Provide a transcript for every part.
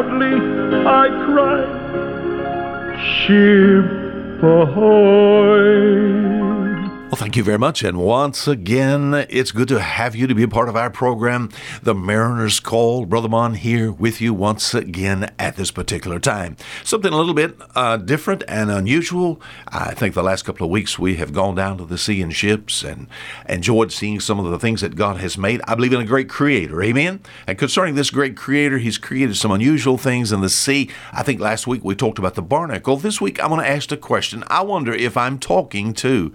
Loudly I cried, Ship ahoy! Well, thank you very much. And once again, it's good to have you to be a part of our program, The Mariner's Call. Brother Mon here with you once again at this particular time. Something a little bit uh, different and unusual. I think the last couple of weeks we have gone down to the sea in ships and enjoyed seeing some of the things that God has made. I believe in a great creator. Amen. And concerning this great creator, he's created some unusual things in the sea. I think last week we talked about the barnacle. This week I'm going to ask a question. I wonder if I'm talking to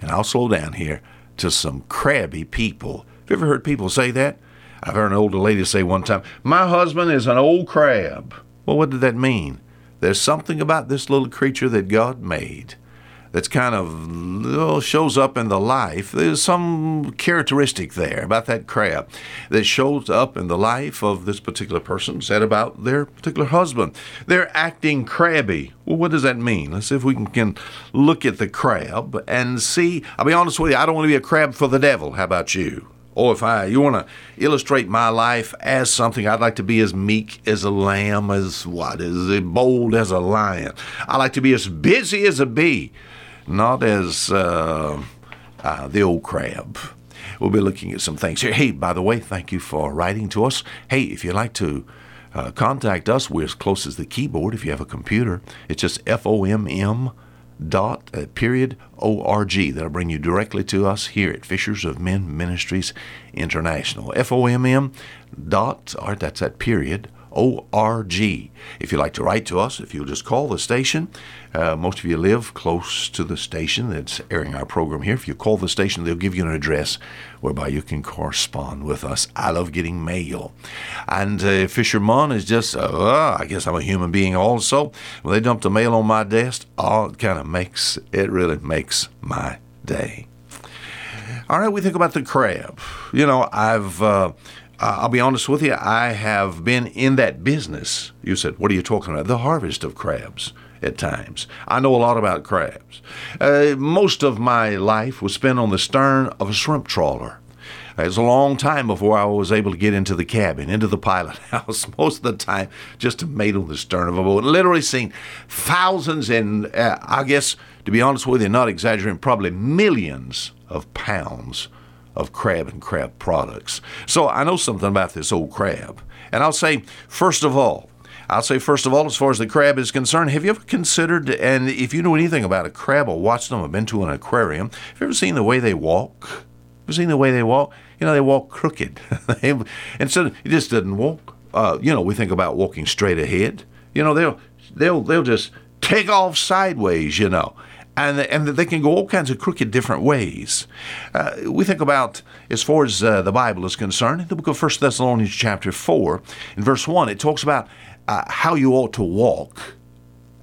and I'll slow down here, to some crabby people. Have you ever heard people say that? I've heard an older lady say one time, My husband is an old crab. Well, what did that mean? There's something about this little creature that God made that's kind of well, shows up in the life. There's some characteristic there about that crab that shows up in the life of this particular person, said about their particular husband. They're acting crabby. Well, what does that mean? Let's see if we can, can look at the crab and see. I'll be honest with you, I don't want to be a crab for the devil. How about you? Or if I you want to illustrate my life as something, I'd like to be as meek as a lamb, as what, as bold as a lion. I like to be as busy as a bee not as uh, uh, the old crab. We'll be looking at some things here. Hey, by the way, thank you for writing to us. Hey, if you'd like to uh, contact us, we're as close as the keyboard. If you have a computer, it's just F O M M dot uh, period org. That'll bring you directly to us here at Fishers of Men Ministries International. F O M M dot, or that's that period O-R-G. If you'd like to write to us, if you'll just call the station, uh, most of you live close to the station that's airing our program here. If you call the station, they'll give you an address whereby you can correspond with us. I love getting mail. And uh, Fisherman is just, uh, I guess I'm a human being also. When they dump the mail on my desk, oh, it kind of makes, it really makes my day. All right, we think about the crab. You know, I've uh, uh, I'll be honest with you, I have been in that business. You said, What are you talking about? The harvest of crabs at times. I know a lot about crabs. Uh, most of my life was spent on the stern of a shrimp trawler. It was a long time before I was able to get into the cabin, into the pilot house. Most of the time, just a mate on the stern of a boat. Literally seen thousands and, uh, I guess, to be honest with you, not exaggerating, probably millions of pounds of crab and crab products. So I know something about this old crab. And I'll say, first of all, I'll say, first of all, as far as the crab is concerned, have you ever considered, and if you know anything about a crab or watched them or been to an aquarium, have you ever seen the way they walk? Ever seen the way they walk? You know, they walk crooked. Instead, so it just doesn't walk. Uh, you know, we think about walking straight ahead. You know, they'll they'll they'll just take off sideways. You know, and and they can go all kinds of crooked different ways. Uh, we think about as far as uh, the Bible is concerned, in the book of First Thessalonians chapter four, in verse one, it talks about uh, how you ought to walk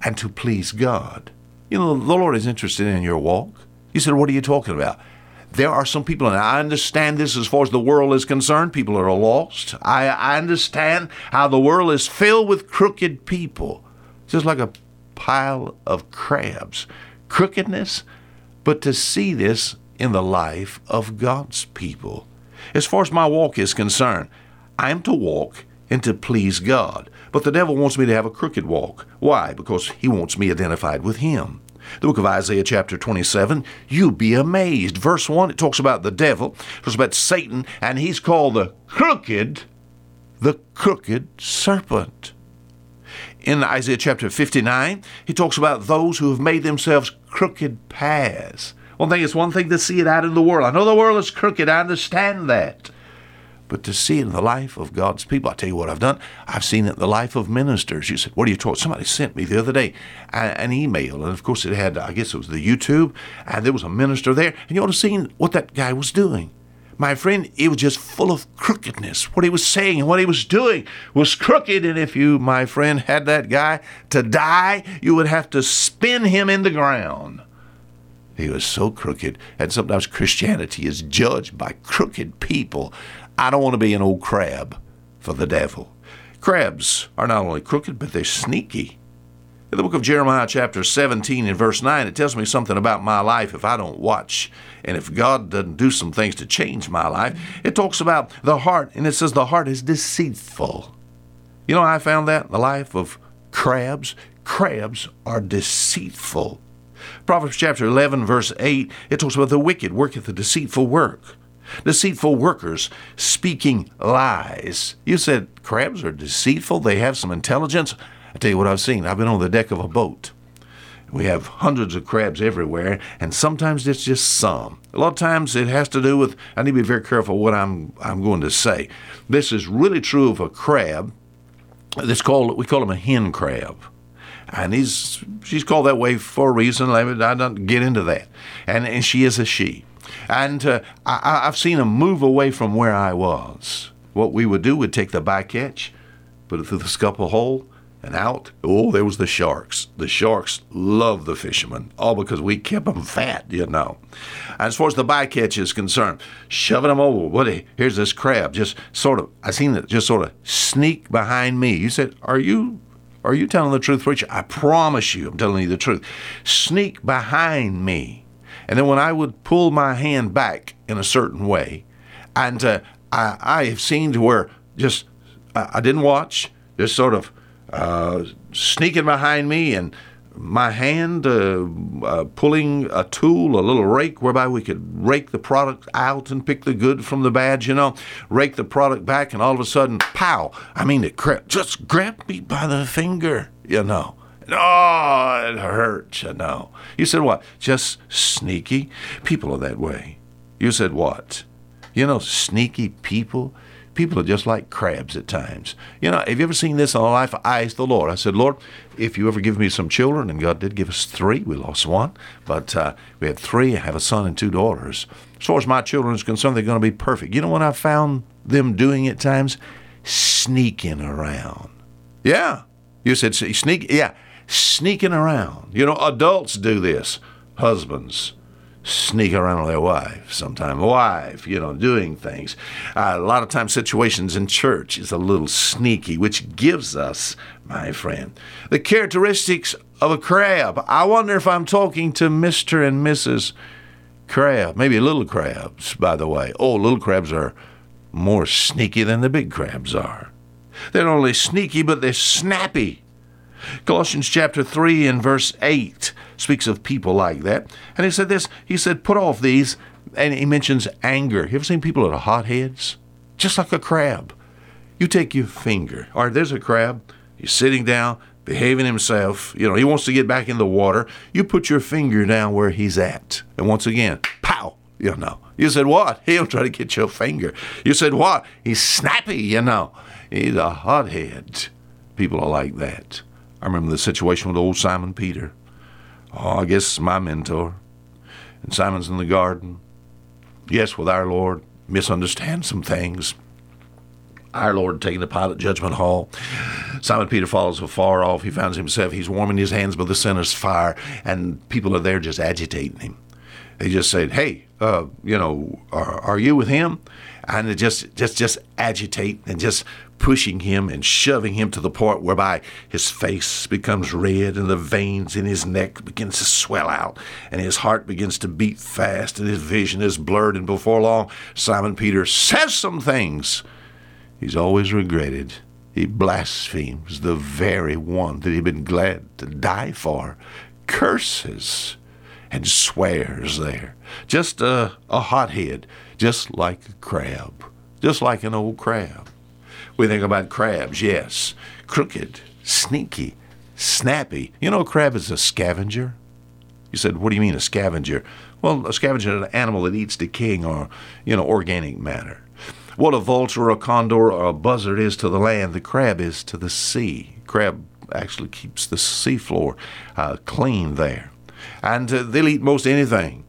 and to please God. You know, the Lord is interested in your walk. You said, "What are you talking about?" There are some people, and I understand this as far as the world is concerned. People are lost. I, I understand how the world is filled with crooked people, just like a pile of crabs crookedness, but to see this in the life of God's people. As far as my walk is concerned, I am to walk and to please God. But the devil wants me to have a crooked walk. Why? Because he wants me identified with him. The book of Isaiah, chapter 27, you be amazed. Verse 1, it talks about the devil, it talks about Satan, and he's called the crooked, the crooked serpent. In Isaiah chapter 59, he talks about those who have made themselves crooked paths. One thing, it's one thing to see it out in the world. I know the world is crooked, I understand that. but to see it in the life of God's people. I tell you what I've done. I've seen it in the life of ministers. You said, what are you talking? Somebody sent me the other day an email, and of course it had, I guess it was the YouTube, and there was a minister there, and you ought to have seen what that guy was doing. My friend, it was just full of crookedness. What he was saying and what he was doing was crooked, and if you, my friend, had that guy to die, you would have to spin him in the ground. He was so crooked, and sometimes Christianity is judged by crooked people. I don't want to be an old crab for the devil. Crabs are not only crooked, but they're sneaky. In the book of Jeremiah, chapter 17, and verse 9, it tells me something about my life if I don't watch. And if God doesn't do some things to change my life, it talks about the heart, and it says the heart is deceitful. You know, I found that in the life of crabs. Crabs are deceitful. Proverbs chapter 11, verse 8, it talks about the wicked worketh a deceitful work. Deceitful workers speaking lies. You said crabs are deceitful, they have some intelligence. Tell you what I've seen. I've been on the deck of a boat. We have hundreds of crabs everywhere, and sometimes it's just some. A lot of times it has to do with. I need to be very careful what I'm I'm going to say. This is really true of a crab. It's called we call them a hen crab, and he's she's called that way for a reason. I don't get into that, and and she is a she, and uh, I, I've seen him move away from where I was. What we would do, would take the bycatch, put it through the scupper hole, and out, oh, there was the sharks. The sharks loved the fishermen, all because we kept them fat, you know. As far as the bycatch is concerned, shoving them over, what? Here's this crab, just sort of. I seen it just sort of sneak behind me. You said, "Are you, are you telling the truth, preacher?" I promise you, I'm telling you the truth. Sneak behind me, and then when I would pull my hand back in a certain way, and uh, I, I have seen to where just I, I didn't watch, just sort of uh, sneaking behind me and my hand uh, uh, pulling a tool, a little rake, whereby we could rake the product out and pick the good from the bad, you know, rake the product back, and all of a sudden, pow! I mean, it cra- just grabbed me by the finger, you know. Oh, it hurts, you know. You said what? Just sneaky? People are that way. You said what? You know, sneaky people? People are just like crabs at times. You know, have you ever seen this in life? I asked the Lord. I said, Lord, if you ever give me some children, and God did give us three, we lost one, but uh, we had three. I have a son and two daughters. As far as my children is concerned, they're going to be perfect. You know what I found them doing at times? Sneaking around. Yeah. You said sneak. Yeah. Sneaking around. You know, adults do this. Husbands, sneak around with their wife, sometimes wife, you know, doing things. Uh, a lot of times, situations in church is a little sneaky, which gives us, my friend, the characteristics of a crab. I wonder if I'm talking to Mr. and Mrs. Crab, maybe little crabs, by the way. Oh, little crabs are more sneaky than the big crabs are. They're not only sneaky, but they're snappy. Colossians chapter 3 and verse 8 speaks of people like that. And he said this he said, Put off these, and he mentions anger. You ever seen people that are hotheads? Just like a crab. You take your finger, all right, there's a crab, he's sitting down, behaving himself. You know, he wants to get back in the water. You put your finger down where he's at. And once again, pow, you know. You said, What? He'll try to get your finger. You said, What? He's snappy, you know. He's a hothead. People are like that. I remember the situation with old Simon Peter. Oh, I guess my mentor. And Simon's in the garden. Yes, with our Lord, misunderstand some things. Our Lord taking the Pilate judgment hall. Simon Peter follows afar off. He finds himself, he's warming his hands by the sinner's fire, and people are there just agitating him. They just said, Hey, uh, you know, are, are you with him? And just, just, just agitate and just pushing him and shoving him to the point whereby his face becomes red and the veins in his neck begins to swell out and his heart begins to beat fast and his vision is blurred and before long Simon Peter says some things he's always regretted. He blasphemes the very one that he'd been glad to die for, curses and swears there. Just a, a hothead, just like a crab, just like an old crab. We think about crabs, yes. Crooked, sneaky, snappy. You know, a crab is a scavenger. You said, what do you mean a scavenger? Well, a scavenger is an animal that eats decaying or, you know, organic matter. What a vulture, a condor, or a buzzard is to the land, the crab is to the sea. Crab actually keeps the seafloor uh, clean there. And uh, they'll eat most anything.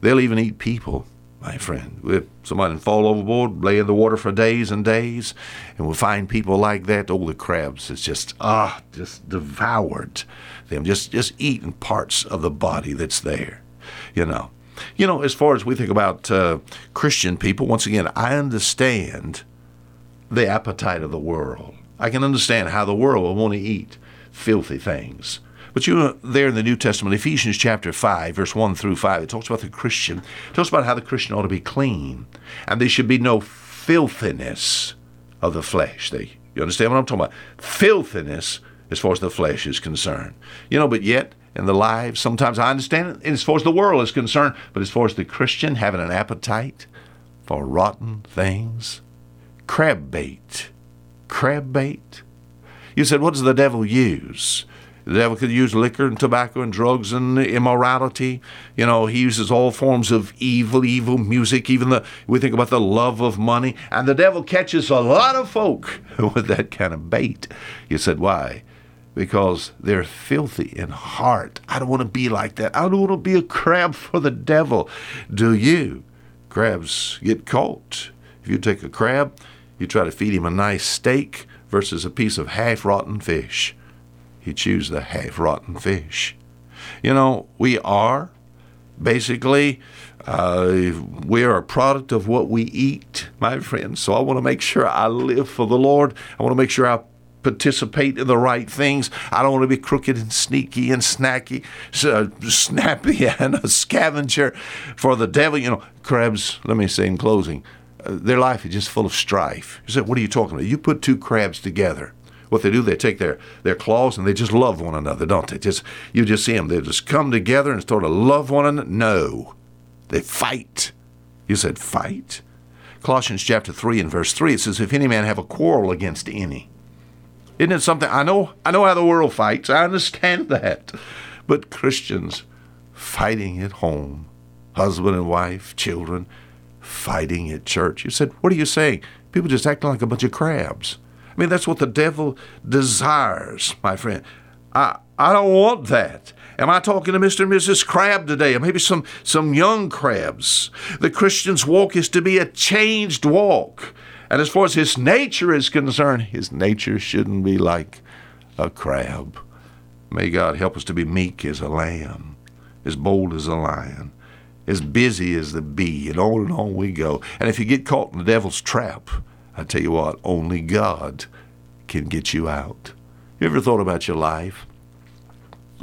They'll even eat people, my friend. If somebody fall overboard, lay in the water for days and days, and we'll find people like that. Oh, the crabs is just, ah, just devoured them, just, just eating parts of the body that's there, you know. You know, as far as we think about uh, Christian people, once again, I understand the appetite of the world. I can understand how the world will want to eat filthy things. But you know, there in the New Testament, Ephesians chapter 5, verse 1 through 5, it talks about the Christian. It talks about how the Christian ought to be clean. And there should be no filthiness of the flesh. They, you understand what I'm talking about? Filthiness as far as the flesh is concerned. You know, but yet, in the lives, sometimes I understand it as far as the world is concerned, but as far as the Christian having an appetite for rotten things, crab bait, crab bait. You said, what does the devil use? The devil could use liquor and tobacco and drugs and immorality. You know, he uses all forms of evil, evil music, even the we think about the love of money. And the devil catches a lot of folk with that kind of bait. You said, why? Because they're filthy in heart. I don't want to be like that. I don't want to be a crab for the devil. Do you? Crabs get caught. If you take a crab, you try to feed him a nice steak versus a piece of half rotten fish he choose the half rotten fish. You know, we are basically uh, we are a product of what we eat, my friends. So I want to make sure I live for the Lord. I want to make sure I participate in the right things. I don't want to be crooked and sneaky and snacky, uh, snappy and a scavenger for the devil. You know, crabs. Let me say in closing, uh, their life is just full of strife. You say, what are you talking about? You put two crabs together what they do, they take their, their claws and they just love one another, don't they? Just you just see them. They just come together and sort of love one another. No, they fight. You said fight. Colossians chapter three and verse three. It says, "If any man have a quarrel against any." Isn't it something? I know. I know how the world fights. I understand that, but Christians fighting at home, husband and wife, children, fighting at church. You said, what are you saying? People just acting like a bunch of crabs. I mean, that's what the devil desires, my friend. I, I don't want that. Am I talking to Mr. and Mrs. Crab today? Or maybe some, some young crabs. The Christian's walk is to be a changed walk. And as far as his nature is concerned, his nature shouldn't be like a crab. May God help us to be meek as a lamb, as bold as a lion, as busy as the bee, and on and on we go. And if you get caught in the devil's trap, I tell you what, only God can get you out. You ever thought about your life?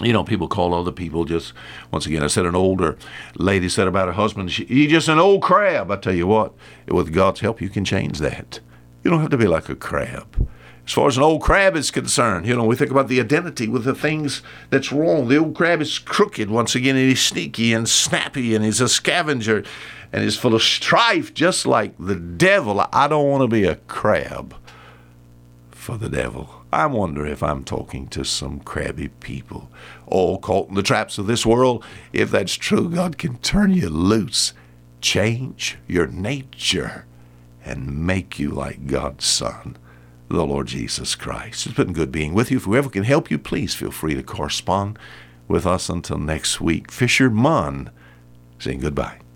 You know, people call other people just, once again, I said an older lady said about her husband, he's just an old crab. I tell you what, with God's help, you can change that. You don't have to be like a crab. As far as an old crab is concerned, you know, we think about the identity with the things that's wrong. The old crab is crooked once again, and he's sneaky and snappy, and he's a scavenger and is full of strife, just like the devil. I don't want to be a crab for the devil. I wonder if I'm talking to some crabby people, all caught in the traps of this world. If that's true, God can turn you loose, change your nature, and make you like God's Son, the Lord Jesus Christ. It's been good being with you. If whoever can help you, please feel free to correspond with us until next week. Fisherman saying goodbye.